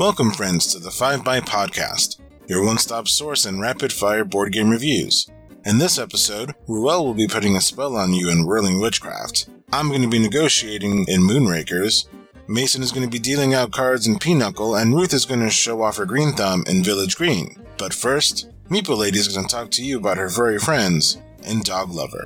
Welcome, friends, to the 5 by Podcast, your one stop source in rapid fire board game reviews. In this episode, Ruel will be putting a spell on you in Whirling Witchcraft. I'm going to be negotiating in Moonrakers. Mason is going to be dealing out cards in Pinochle, and Ruth is going to show off her green thumb in Village Green. But first, Meeple Lady is going to talk to you about her furry friends in Dog Lover.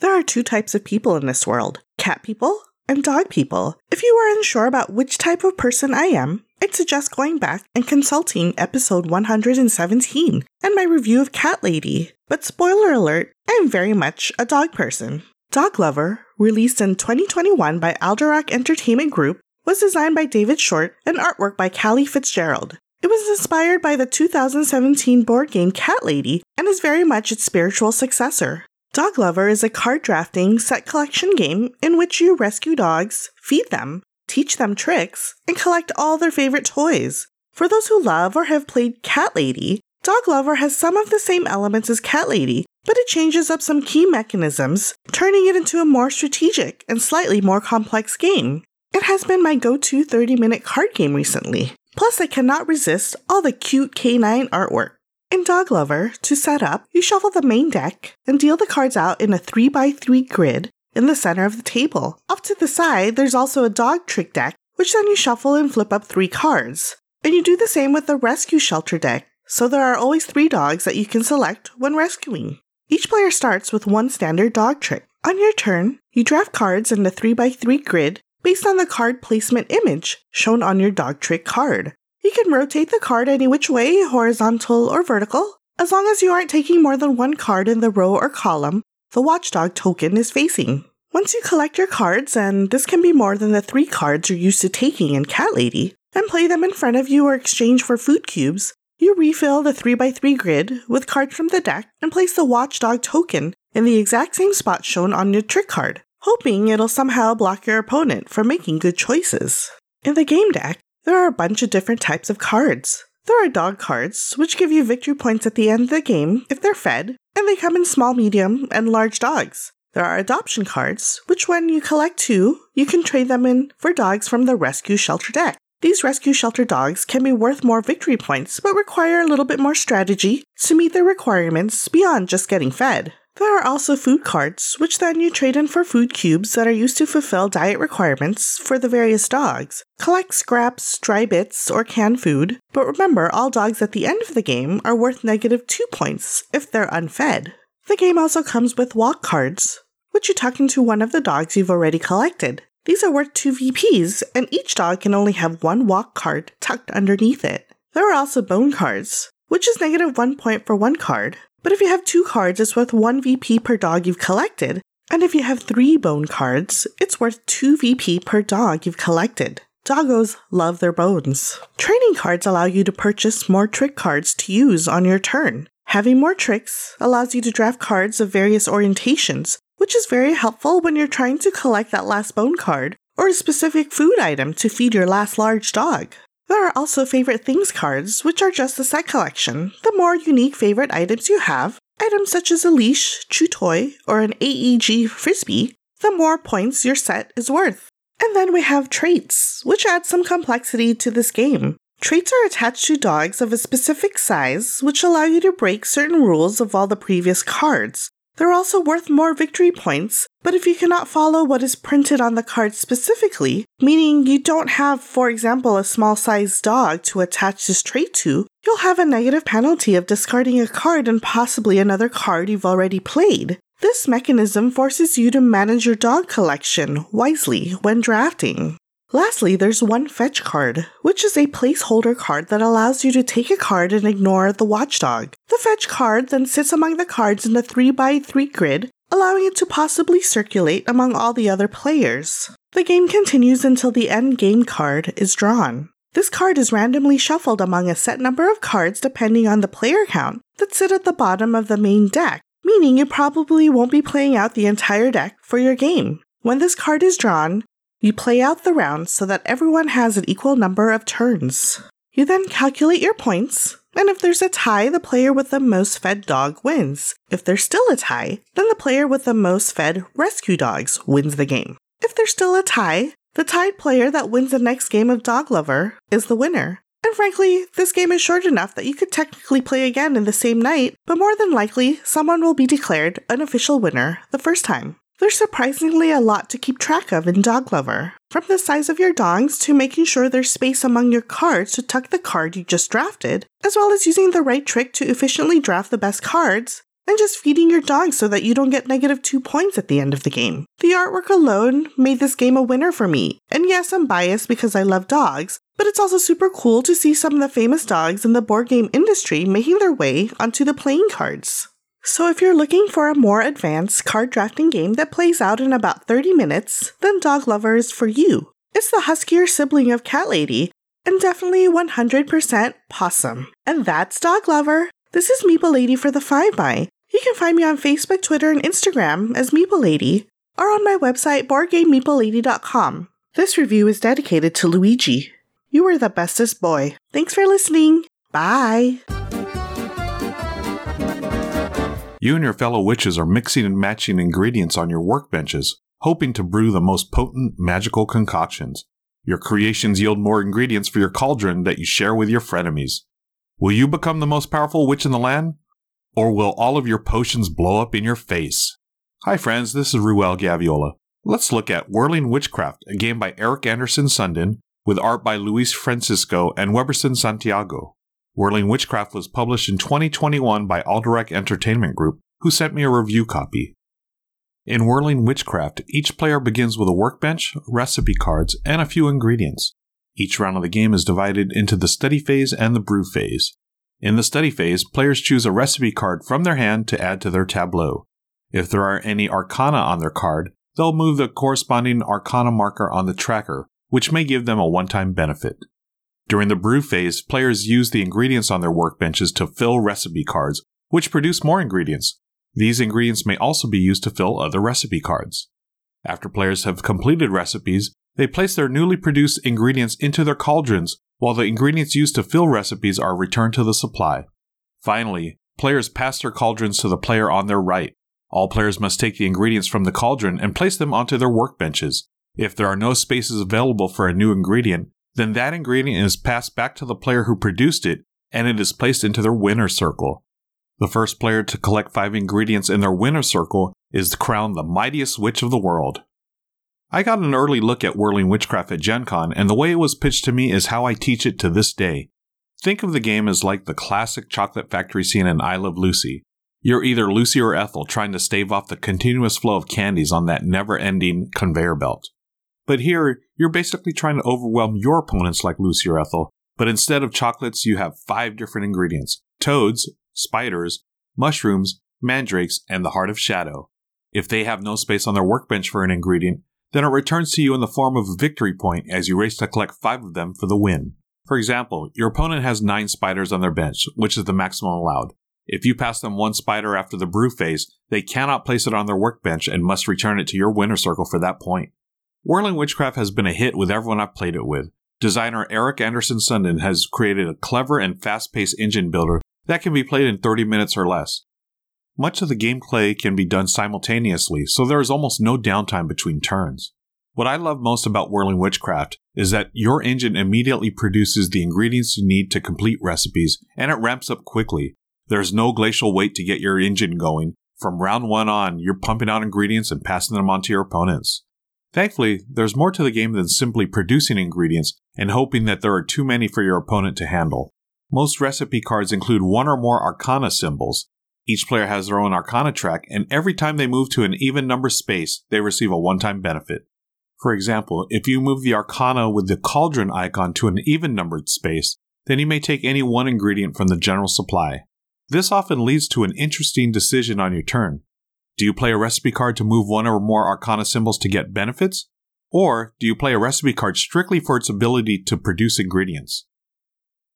There are two types of people in this world cat people and dog people. If you are unsure about which type of person I am, I'd suggest going back and consulting episode 117 and my review of Cat Lady. But spoiler alert, I am very much a dog person. Dog Lover, released in 2021 by Alderac Entertainment Group, was designed by David Short and artwork by Callie Fitzgerald. It was inspired by the 2017 board game Cat Lady and is very much its spiritual successor. Dog Lover is a card drafting set collection game in which you rescue dogs, feed them, teach them tricks, and collect all their favorite toys. For those who love or have played Cat Lady, Dog Lover has some of the same elements as Cat Lady, but it changes up some key mechanisms, turning it into a more strategic and slightly more complex game. It has been my go to 30 minute card game recently. Plus, I cannot resist all the cute canine artwork. In Dog Lover, to set up, you shuffle the main deck and deal the cards out in a 3x3 grid in the center of the table. Off to the side, there's also a dog trick deck, which then you shuffle and flip up three cards. And you do the same with the rescue shelter deck, so there are always three dogs that you can select when rescuing. Each player starts with one standard dog trick. On your turn, you draft cards in the 3x3 grid based on the card placement image shown on your dog trick card. You can rotate the card any which way, horizontal or vertical. As long as you aren't taking more than one card in the row or column the watchdog token is facing. Once you collect your cards, and this can be more than the three cards you're used to taking in Cat Lady, and play them in front of you or exchange for food cubes, you refill the 3x3 grid with cards from the deck and place the watchdog token in the exact same spot shown on your trick card, hoping it'll somehow block your opponent from making good choices. In the game deck, there are a bunch of different types of cards. There are dog cards, which give you victory points at the end of the game if they're fed, and they come in small, medium, and large dogs. There are adoption cards, which when you collect two, you can trade them in for dogs from the rescue shelter deck. These rescue shelter dogs can be worth more victory points, but require a little bit more strategy to meet their requirements beyond just getting fed. There are also food cards, which then you trade in for food cubes that are used to fulfill diet requirements for the various dogs. Collect scraps, dry bits, or canned food, but remember all dogs at the end of the game are worth negative 2 points if they're unfed. The game also comes with walk cards, which you tuck into one of the dogs you've already collected. These are worth 2 VPs, and each dog can only have one walk card tucked underneath it. There are also bone cards, which is negative 1 point for one card, but if you have two cards, it's worth 1 VP per dog you've collected. And if you have three bone cards, it's worth 2 VP per dog you've collected. Doggos love their bones. Training cards allow you to purchase more trick cards to use on your turn. Having more tricks allows you to draft cards of various orientations, which is very helpful when you're trying to collect that last bone card or a specific food item to feed your last large dog. There are also favorite things cards, which are just a set collection. The more unique favorite items you have, items such as a leash, chew toy, or an AEG frisbee, the more points your set is worth. And then we have traits, which add some complexity to this game. Traits are attached to dogs of a specific size, which allow you to break certain rules of all the previous cards. They're also worth more victory points, but if you cannot follow what is printed on the card specifically, meaning you don't have, for example, a small sized dog to attach this trait to, you'll have a negative penalty of discarding a card and possibly another card you've already played. This mechanism forces you to manage your dog collection wisely when drafting. Lastly, there's one fetch card, which is a placeholder card that allows you to take a card and ignore the watchdog. The fetch card then sits among the cards in the 3x3 grid, allowing it to possibly circulate among all the other players. The game continues until the end game card is drawn. This card is randomly shuffled among a set number of cards depending on the player count that sit at the bottom of the main deck, meaning you probably won't be playing out the entire deck for your game. When this card is drawn, you play out the round so that everyone has an equal number of turns. You then calculate your points, and if there's a tie, the player with the most fed dog wins. If there's still a tie, then the player with the most fed rescue dogs wins the game. If there's still a tie, The tied player that wins the next game of Dog Lover is the winner. And frankly, this game is short enough that you could technically play again in the same night, but more than likely, someone will be declared an official winner the first time. There's surprisingly a lot to keep track of in Dog Lover. From the size of your dogs to making sure there's space among your cards to tuck the card you just drafted, as well as using the right trick to efficiently draft the best cards, and just feeding your dog so that you don't get negative two points at the end of the game. The artwork alone made this game a winner for me. And yes, I'm biased because I love dogs, but it's also super cool to see some of the famous dogs in the board game industry making their way onto the playing cards. So, if you're looking for a more advanced card drafting game that plays out in about 30 minutes, then Dog Lover is for you. It's the huskier sibling of Cat Lady, and definitely 100% possum. And that's Dog Lover. This is Meeple Lady for the 5 by. You can find me on Facebook, Twitter, and Instagram as Meeple Lady, or on my website, boardgamemeeplelady.com. This review is dedicated to Luigi. You were the bestest boy. Thanks for listening. Bye. You and your fellow witches are mixing and matching ingredients on your workbenches, hoping to brew the most potent magical concoctions. Your creations yield more ingredients for your cauldron that you share with your frenemies. Will you become the most powerful witch in the land? Or will all of your potions blow up in your face? Hi friends, this is Ruel Gaviola. Let's look at Whirling Witchcraft, a game by Eric Andersson Sundén, with art by Luis Francisco and Weberson Santiago. Whirling Witchcraft was published in 2021 by Alderac Entertainment Group, who sent me a review copy. In Whirling Witchcraft, each player begins with a workbench, recipe cards, and a few ingredients. Each round of the game is divided into the study phase and the brew phase. In the study phase, players choose a recipe card from their hand to add to their tableau. If there are any arcana on their card, they'll move the corresponding arcana marker on the tracker, which may give them a one time benefit. During the brew phase, players use the ingredients on their workbenches to fill recipe cards, which produce more ingredients. These ingredients may also be used to fill other recipe cards. After players have completed recipes, they place their newly produced ingredients into their cauldrons, while the ingredients used to fill recipes are returned to the supply. Finally, players pass their cauldrons to the player on their right. All players must take the ingredients from the cauldron and place them onto their workbenches. If there are no spaces available for a new ingredient, then that ingredient is passed back to the player who produced it and it is placed into their winner circle. The first player to collect five ingredients in their winner circle is crowned the mightiest witch of the world. I got an early look at Whirling Witchcraft at Gen Con, and the way it was pitched to me is how I teach it to this day. Think of the game as like the classic chocolate factory scene in I Love Lucy. You're either Lucy or Ethel trying to stave off the continuous flow of candies on that never ending conveyor belt. But here, you're basically trying to overwhelm your opponents like Lucy or Ethel, but instead of chocolates, you have five different ingredients toads, spiders, mushrooms, mandrakes, and the Heart of Shadow. If they have no space on their workbench for an ingredient, then it returns to you in the form of a victory point as you race to collect five of them for the win. For example, your opponent has nine spiders on their bench, which is the maximum allowed. If you pass them one spider after the brew phase, they cannot place it on their workbench and must return it to your winner circle for that point. Whirling Witchcraft has been a hit with everyone I've played it with. Designer Eric Andersson Sundén has created a clever and fast paced engine builder that can be played in 30 minutes or less. Much of the gameplay can be done simultaneously, so there is almost no downtime between turns. What I love most about Whirling Witchcraft is that your engine immediately produces the ingredients you need to complete recipes, and it ramps up quickly. There's no glacial wait to get your engine going. From round one on, you're pumping out ingredients and passing them on to your opponents. Thankfully, there's more to the game than simply producing ingredients and hoping that there are too many for your opponent to handle. Most recipe cards include one or more arcana symbols. Each player has their own arcana track, and every time they move to an even number space, they receive a one time benefit. For example, if you move the arcana with the cauldron icon to an even numbered space, then you may take any one ingredient from the general supply. This often leads to an interesting decision on your turn. Do you play a recipe card to move one or more arcana symbols to get benefits? Or do you play a recipe card strictly for its ability to produce ingredients?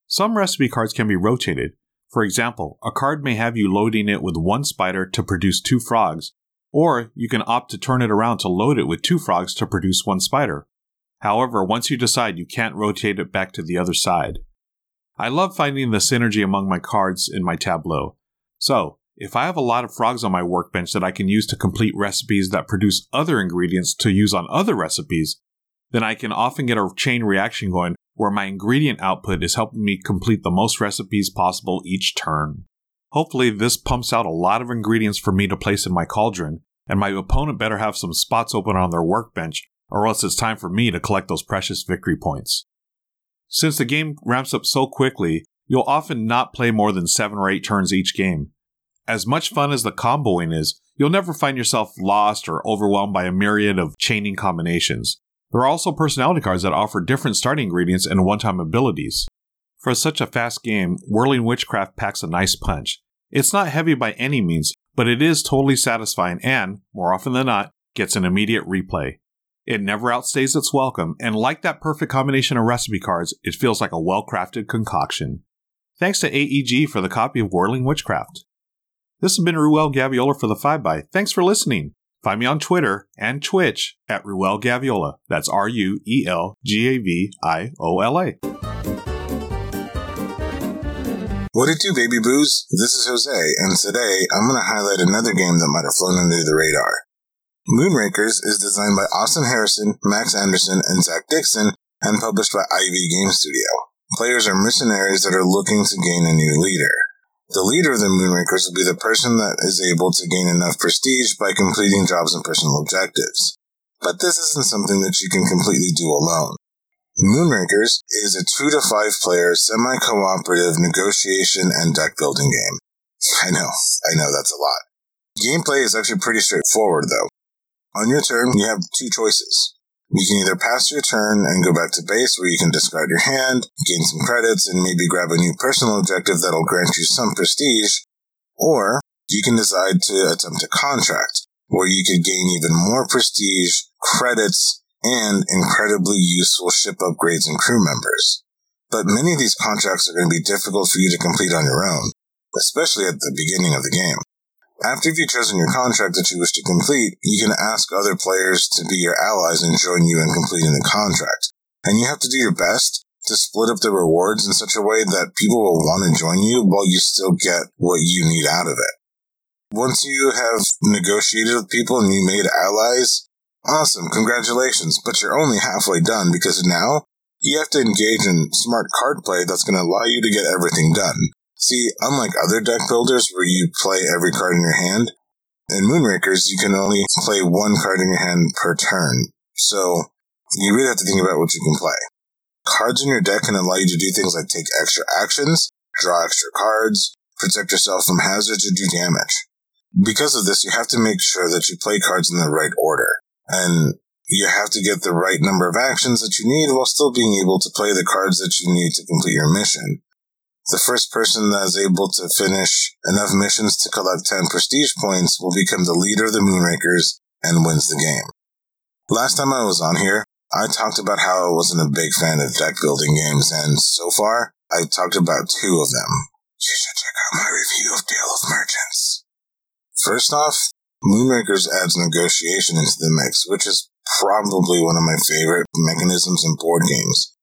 Some recipe cards can be rotated. For example, a card may have you loading it with one spider to produce two frogs, or you can opt to turn it around to load it with two frogs to produce one spider. However, once you decide, you can't rotate it back to the other side. I love finding the synergy among my cards in my tableau. So, if I have a lot of frogs on my workbench that I can use to complete recipes that produce other ingredients to use on other recipes, then I can often get a chain reaction going where my ingredient output is helping me complete the most recipes possible each turn. Hopefully, this pumps out a lot of ingredients for me to place in my cauldron, and my opponent better have some spots open on their workbench, or else it's time for me to collect those precious victory points. Since the game ramps up so quickly, you'll often not play more than 7 or 8 turns each game. As much fun as the comboing is, you'll never find yourself lost or overwhelmed by a myriad of chaining combinations. There are also personality cards that offer different starting ingredients and one time abilities. For such a fast game, Whirling Witchcraft packs a nice punch. It's not heavy by any means, but it is totally satisfying and, more often than not, gets an immediate replay. It never outstays its welcome, and like that perfect combination of recipe cards, it feels like a well crafted concoction. Thanks to AEG for the copy of Whirling Witchcraft. This has been Ruel Gaviola for the 5 by. Thanks for listening. Find me on Twitter and Twitch at Ruel Gaviola. That's R U E L G A V I O L A. What it do, baby boos? This is Jose, and today I'm going to highlight another game that might have flown under the radar. Moonrakers is designed by Austin Harrison, Max Anderson, and Zach Dixon, and published by Ivy Game Studio. Players are mercenaries that are looking to gain a new leader. The leader of the Moonrakers will be the person that is able to gain enough prestige by completing jobs and personal objectives. But this isn't something that you can completely do alone. Moonrakers is a two to five player semi cooperative negotiation and deck building game. I know, I know that's a lot. Gameplay is actually pretty straightforward though. On your turn, you have two choices. You can either pass your turn and go back to base where you can discard your hand, gain some credits, and maybe grab a new personal objective that'll grant you some prestige, or you can decide to attempt a contract where you could gain even more prestige, credits, and incredibly useful ship upgrades and crew members. But many of these contracts are going to be difficult for you to complete on your own, especially at the beginning of the game. After you've chosen your contract that you wish to complete, you can ask other players to be your allies and join you in completing the contract. And you have to do your best to split up the rewards in such a way that people will want to join you while you still get what you need out of it. Once you have negotiated with people and you made allies, Awesome, congratulations, but you're only halfway done because now you have to engage in smart card play that's going to allow you to get everything done. See, unlike other deck builders where you play every card in your hand, in Moonrakers you can only play one card in your hand per turn. So you really have to think about what you can play. Cards in your deck can allow you to do things like take extra actions, draw extra cards, protect yourself from hazards, or do damage. Because of this, you have to make sure that you play cards in the right order and you have to get the right number of actions that you need while still being able to play the cards that you need to complete your mission. The first person that is able to finish enough missions to collect 10 prestige points will become the leader of the Moonrakers and wins the game. Last time I was on here, I talked about how I wasn't a big fan of deck building games, and so far, I've talked about two of them. You should check out my review of Tale of Merchants. First off, Moonrakers adds negotiation into the mix, which is probably one of my favorite mechanisms in board games.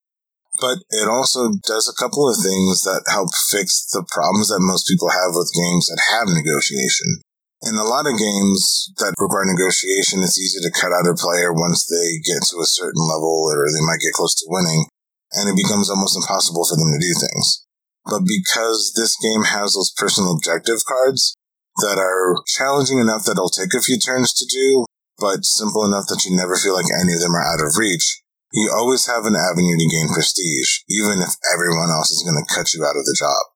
But it also does a couple of things that help fix the problems that most people have with games that have negotiation. In a lot of games that require negotiation, it's easy to cut out a player once they get to a certain level or they might get close to winning, and it becomes almost impossible for them to do things. But because this game has those personal objective cards, that are challenging enough that it'll take a few turns to do, but simple enough that you never feel like any of them are out of reach. You always have an avenue to gain prestige, even if everyone else is going to cut you out of the job.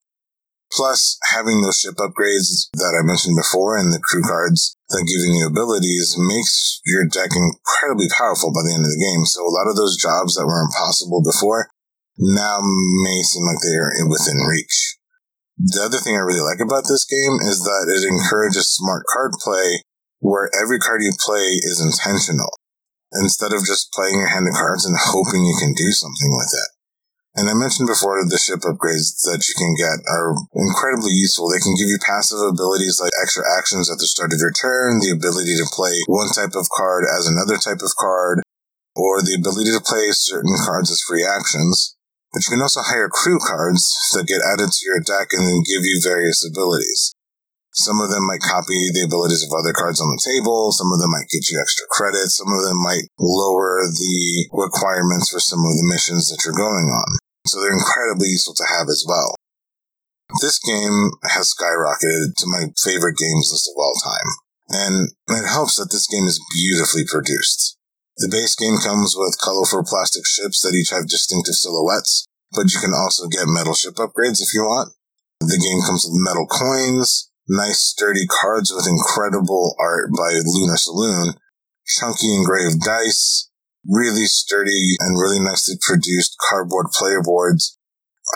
Plus, having those ship upgrades that I mentioned before and the crew cards that give you new abilities makes your deck incredibly powerful by the end of the game. So a lot of those jobs that were impossible before now may seem like they are within reach. The other thing I really like about this game is that it encourages smart card play where every card you play is intentional instead of just playing your hand of cards and hoping you can do something with it. And I mentioned before that the ship upgrades that you can get are incredibly useful. They can give you passive abilities like extra actions at the start of your turn, the ability to play one type of card as another type of card, or the ability to play certain cards as free actions. But you can also hire crew cards that get added to your deck and then give you various abilities. Some of them might copy the abilities of other cards on the table. Some of them might get you extra credit. Some of them might lower the requirements for some of the missions that you're going on. So they're incredibly useful to have as well. This game has skyrocketed to my favorite games list of all time. And it helps that this game is beautifully produced. The base game comes with colorful plastic ships that each have distinctive silhouettes, but you can also get metal ship upgrades if you want. The game comes with metal coins, nice sturdy cards with incredible art by Lunar Saloon, chunky engraved dice, really sturdy and really nicely produced cardboard player boards.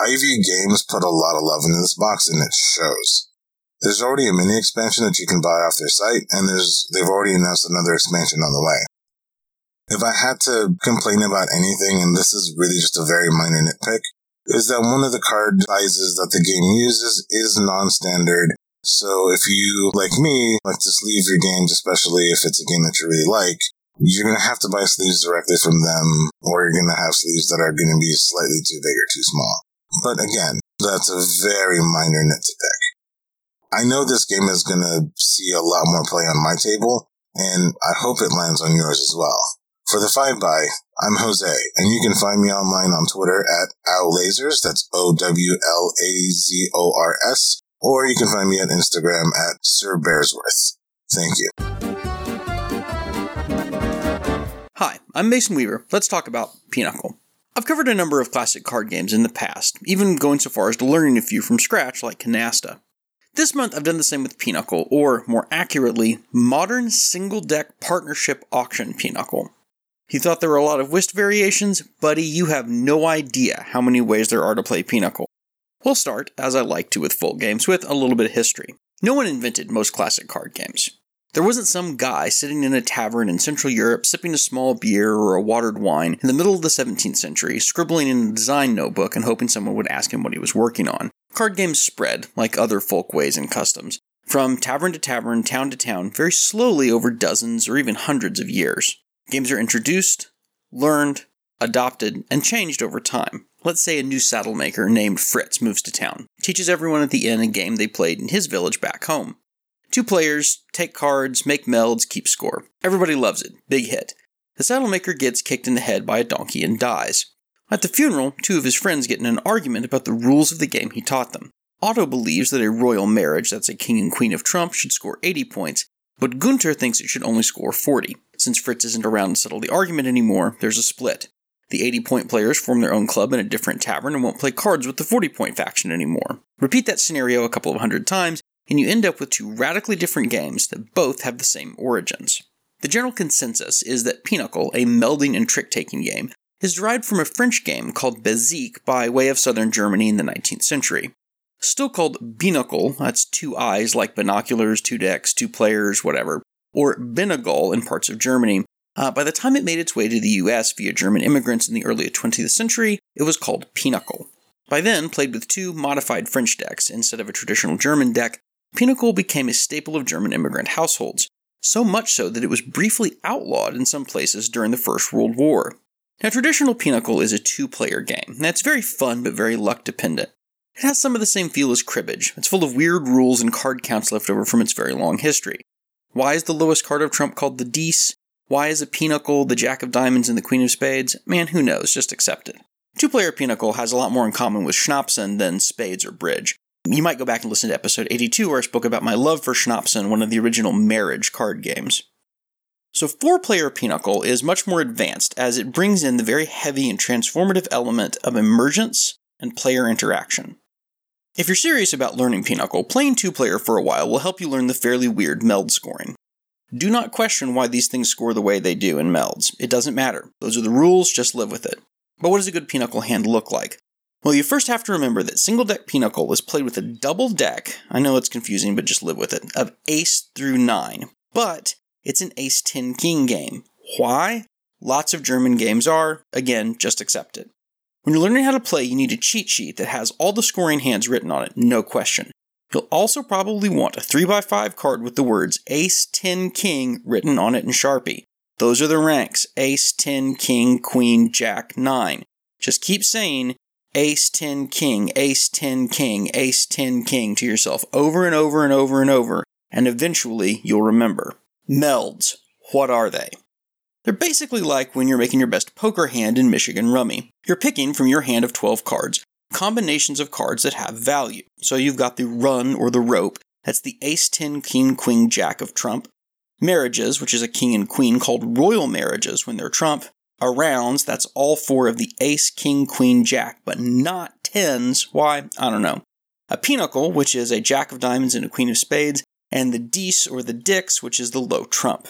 Ivy Games put a lot of love into this box and it shows. There's already a mini expansion that you can buy off their site, and there's they've already announced another expansion on the way. If I had to complain about anything, and this is really just a very minor nitpick, is that one of the card sizes that the game uses is non-standard. So if you, like me, like to sleeve your games, especially if it's a game that you really like, you're going to have to buy sleeves directly from them, or you're going to have sleeves that are going to be slightly too big or too small. But again, that's a very minor nit to pick. I know this game is going to see a lot more play on my table, and I hope it lands on yours as well. For the 5 by, I'm Jose, and you can find me online on Twitter at Owlazors, that's O-W-L-A-Z-O-R-S, or you can find me on Instagram at Sir Bearsworth. Thank you. Hi, I'm Mason Weaver. Let's talk about Pinochle. I've covered a number of classic card games in the past, even going so far as to learning a few from scratch like Canasta. This month I've done the same with Pinochle, or more accurately, Modern Single Deck Partnership Auction Pinochle. He thought there were a lot of whist variations? Buddy, you have no idea how many ways there are to play Pinochle. We'll start, as I like to with full games, with a little bit of history. No one invented most classic card games. There wasn't some guy sitting in a tavern in Central Europe sipping a small beer or a watered wine in the middle of the 17th century, scribbling in a design notebook and hoping someone would ask him what he was working on. Card games spread, like other folk ways and customs, from tavern to tavern, town to town, very slowly over dozens or even hundreds of years. Games are introduced, learned, adopted, and changed over time. Let's say a new saddle maker named Fritz moves to town, teaches everyone at the inn a game they played in his village back home. Two players, take cards, make melds, keep score. Everybody loves it. Big hit. The saddle maker gets kicked in the head by a donkey and dies. At the funeral, two of his friends get in an argument about the rules of the game he taught them. Otto believes that a royal marriage, that's a king and queen of trump, should score 80 points, but Gunter thinks it should only score 40. Since Fritz isn't around to settle the argument anymore, there's a split. The 80 point players form their own club in a different tavern and won't play cards with the 40 point faction anymore. Repeat that scenario a couple of hundred times, and you end up with two radically different games that both have the same origins. The general consensus is that Pinochle, a melding and trick taking game, is derived from a French game called Bezique by way of southern Germany in the 19th century. Still called Binocle, that's two eyes like binoculars, two decks, two players, whatever, or Binagol in parts of Germany. Uh, by the time it made its way to the US via German immigrants in the early 20th century, it was called Pinochle. By then, played with two modified French decks instead of a traditional German deck, Pinochle became a staple of German immigrant households, so much so that it was briefly outlawed in some places during the First World War. Now, traditional Pinochle is a two player game. That's very fun but very luck dependent. It has some of the same feel as Cribbage. It's full of weird rules and card counts left over from its very long history. Why is the lowest card of Trump called the Deuce? Why is a Pinochle the Jack of Diamonds and the Queen of Spades? Man, who knows? Just accept it. Two player Pinochle has a lot more in common with Schnapsen than Spades or Bridge. You might go back and listen to episode 82 where I spoke about my love for Schnapsen, one of the original marriage card games. So, four player Pinochle is much more advanced as it brings in the very heavy and transformative element of emergence and player interaction. If you're serious about learning Pinochle, playing two player for a while will help you learn the fairly weird meld scoring. Do not question why these things score the way they do in melds. It doesn't matter. Those are the rules, just live with it. But what does a good Pinochle hand look like? Well, you first have to remember that single deck Pinochle is played with a double deck, I know it's confusing, but just live with it, of ace through nine. But it's an ace 10 king game. Why? Lots of German games are. Again, just accept it. When you're learning how to play, you need a cheat sheet that has all the scoring hands written on it, no question. You'll also probably want a 3x5 card with the words Ace 10 King written on it in Sharpie. Those are the ranks Ace 10 King Queen Jack 9. Just keep saying ace 10 king, ace 10 king, ace 10 king to yourself over and over and over and over, and eventually you'll remember. Melds. What are they? They're basically like when you're making your best poker hand in Michigan Rummy. You're picking from your hand of 12 cards combinations of cards that have value. So you've got the run or the rope, that's the ace 10 king queen jack of trump. Marriages, which is a king and queen called royal marriages when they're trump. Arounds, that's all four of the ace king queen jack, but not tens. Why? I don't know. A pinochle, which is a jack of diamonds and a queen of spades, and the deuce or the dix, which is the low trump.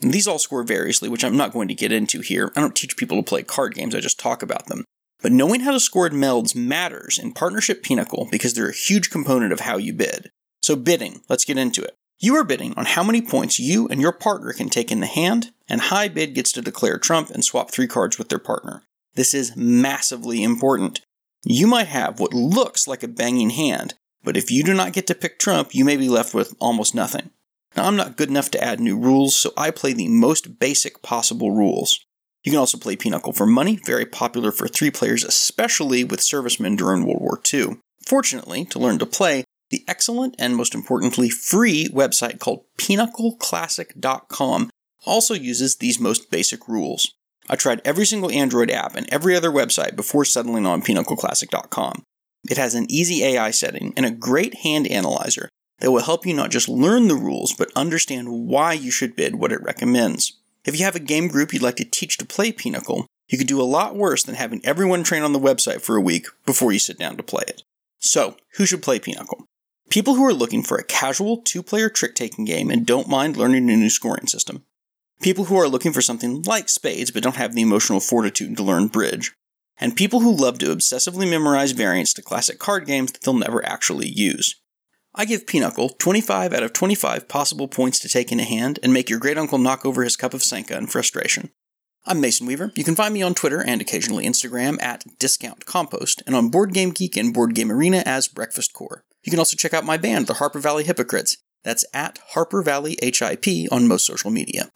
And these all score variously, which I'm not going to get into here. I don't teach people to play card games, I just talk about them. But knowing how to score melds matters in Partnership Pinochle because they're a huge component of how you bid. So, bidding, let's get into it. You are bidding on how many points you and your partner can take in the hand, and high bid gets to declare trump and swap three cards with their partner. This is massively important. You might have what looks like a banging hand, but if you do not get to pick trump, you may be left with almost nothing. Now, I'm not good enough to add new rules, so I play the most basic possible rules. You can also play Pinochle for money, very popular for three players, especially with servicemen during World War II. Fortunately, to learn to play, the excellent and most importantly free website called PinochleClassic.com also uses these most basic rules. I tried every single Android app and every other website before settling on PinochleClassic.com. It has an easy AI setting and a great hand analyzer that will help you not just learn the rules, but understand why you should bid what it recommends. If you have a game group you'd like to teach to play Pinochle, you could do a lot worse than having everyone train on the website for a week before you sit down to play it. So, who should play Pinochle? People who are looking for a casual two player trick taking game and don't mind learning a new scoring system. People who are looking for something like spades but don't have the emotional fortitude to learn bridge. And people who love to obsessively memorize variants to classic card games that they'll never actually use. I give Pinochle 25 out of 25 possible points to take in a hand and make your great uncle knock over his cup of Sanka in frustration. I'm Mason Weaver. You can find me on Twitter and occasionally Instagram at Discount Compost and on Board Game Geek and Board Game Arena as Breakfast Core. You can also check out my band, the Harper Valley Hypocrites. That's at Harper Valley HIP on most social media.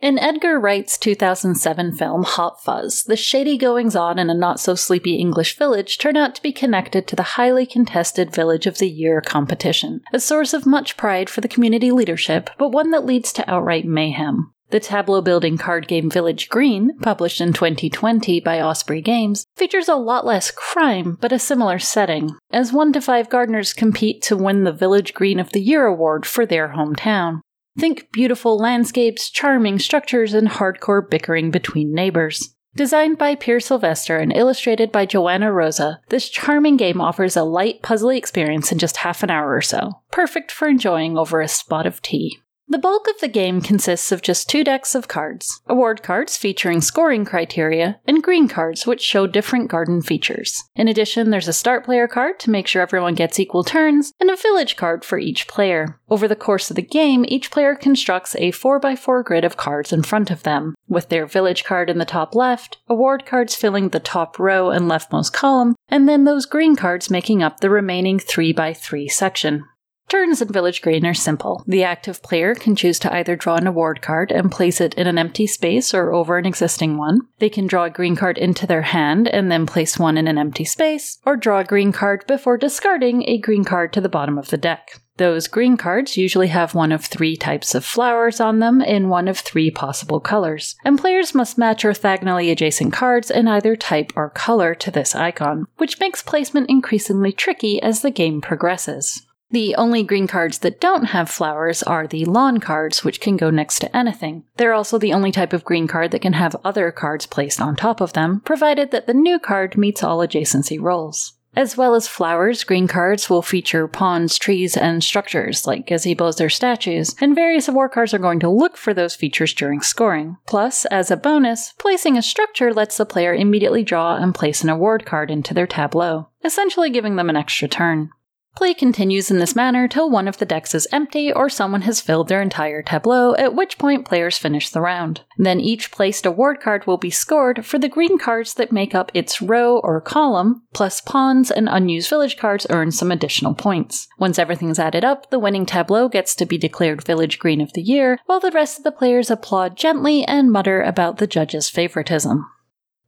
In Edgar Wright's 2007 film Hot Fuzz, the shady goings on in a not so sleepy English village turn out to be connected to the highly contested Village of the Year competition, a source of much pride for the community leadership, but one that leads to outright mayhem. The tableau building card game Village Green, published in 2020 by Osprey Games, features a lot less crime but a similar setting, as 1 to 5 gardeners compete to win the Village Green of the Year award for their hometown. Think beautiful landscapes, charming structures, and hardcore bickering between neighbors. Designed by Pierre Sylvester and illustrated by Joanna Rosa, this charming game offers a light, puzzly experience in just half an hour or so, perfect for enjoying over a spot of tea. The bulk of the game consists of just two decks of cards award cards featuring scoring criteria, and green cards which show different garden features. In addition, there's a start player card to make sure everyone gets equal turns, and a village card for each player. Over the course of the game, each player constructs a 4x4 grid of cards in front of them, with their village card in the top left, award cards filling the top row and leftmost column, and then those green cards making up the remaining 3x3 section. Turns in Village Green are simple. The active player can choose to either draw an award card and place it in an empty space or over an existing one. They can draw a green card into their hand and then place one in an empty space, or draw a green card before discarding a green card to the bottom of the deck. Those green cards usually have one of three types of flowers on them in one of three possible colors, and players must match orthogonally adjacent cards in either type or color to this icon, which makes placement increasingly tricky as the game progresses. The only green cards that don't have flowers are the lawn cards, which can go next to anything. They're also the only type of green card that can have other cards placed on top of them, provided that the new card meets all adjacency roles. As well as flowers, green cards will feature ponds, trees, and structures like gazebos or statues, and various award cards are going to look for those features during scoring. Plus, as a bonus, placing a structure lets the player immediately draw and place an award card into their tableau, essentially giving them an extra turn. Play continues in this manner till one of the decks is empty or someone has filled their entire tableau, at which point players finish the round. Then each placed award card will be scored for the green cards that make up its row or column, plus pawns and unused village cards earn some additional points. Once everything's added up, the winning tableau gets to be declared Village Green of the Year, while the rest of the players applaud gently and mutter about the judge's favoritism.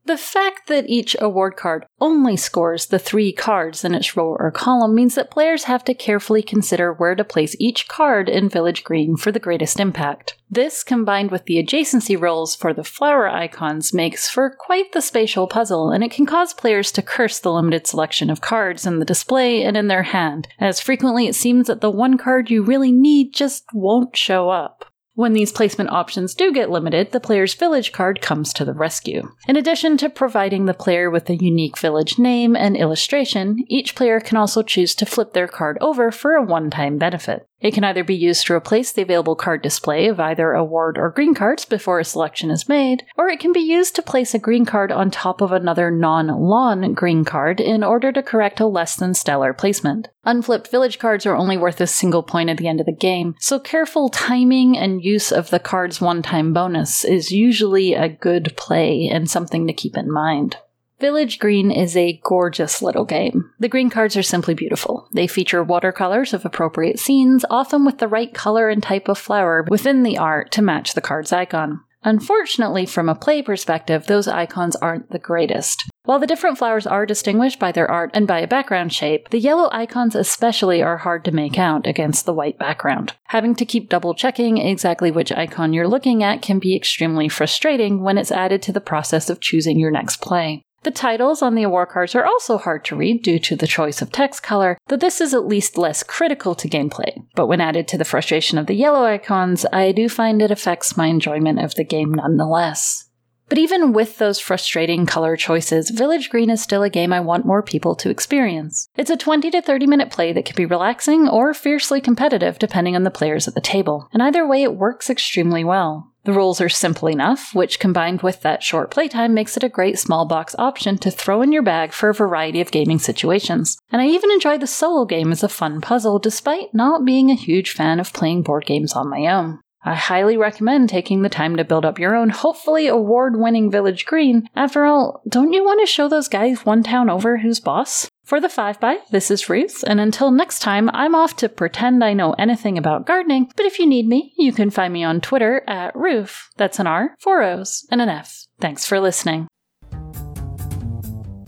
The fact that each award card only scores the three cards in its row or column means that players have to carefully consider where to place each card in Village Green for the greatest impact. This, combined with the adjacency roles for the flower icons, makes for quite the spatial puzzle, and it can cause players to curse the limited selection of cards in the display and in their hand, as frequently it seems that the one card you really need just won't show up. When these placement options do get limited, the player's village card comes to the rescue. In addition to providing the player with a unique village name and illustration, each player can also choose to flip their card over for a one time benefit. It can either be used to replace the available card display of either award or green cards before a selection is made, or it can be used to place a green card on top of another non lawn green card in order to correct a less than stellar placement. Unflipped village cards are only worth a single point at the end of the game, so careful timing and use of the card's one time bonus is usually a good play and something to keep in mind. Village Green is a gorgeous little game. The green cards are simply beautiful. They feature watercolors of appropriate scenes, often with the right color and type of flower within the art to match the card's icon. Unfortunately, from a play perspective, those icons aren't the greatest. While the different flowers are distinguished by their art and by a background shape, the yellow icons especially are hard to make out against the white background. Having to keep double checking exactly which icon you're looking at can be extremely frustrating when it's added to the process of choosing your next play. The titles on the award cards are also hard to read due to the choice of text color, though this is at least less critical to gameplay. But when added to the frustration of the yellow icons, I do find it affects my enjoyment of the game nonetheless. But even with those frustrating color choices, Village Green is still a game I want more people to experience. It's a 20 to 30 minute play that can be relaxing or fiercely competitive depending on the players at the table, and either way it works extremely well. The rules are simple enough, which combined with that short playtime makes it a great small box option to throw in your bag for a variety of gaming situations. And I even enjoy the solo game as a fun puzzle despite not being a huge fan of playing board games on my own. I highly recommend taking the time to build up your own, hopefully award winning Village Green. After all, don't you want to show those guys one town over who's boss? For the 5 by, this is Ruth, and until next time, I'm off to pretend I know anything about gardening, but if you need me, you can find me on Twitter at Ruth. That's an R, four O's, and an F. Thanks for listening.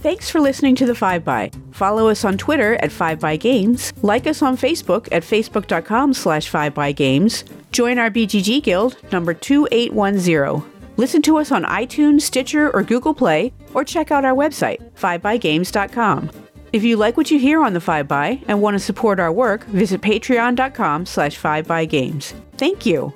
Thanks for listening to the 5 by. Follow us on Twitter at 5 by Games, like us on Facebook at facebook.com slash 5 by Games, join our BGG Guild number 2810. Listen to us on iTunes, Stitcher, or Google Play, or check out our website, 5bygames.com. If you like what you hear on the 5 by and want to support our work, visit patreon.com slash 5bygames. Thank you.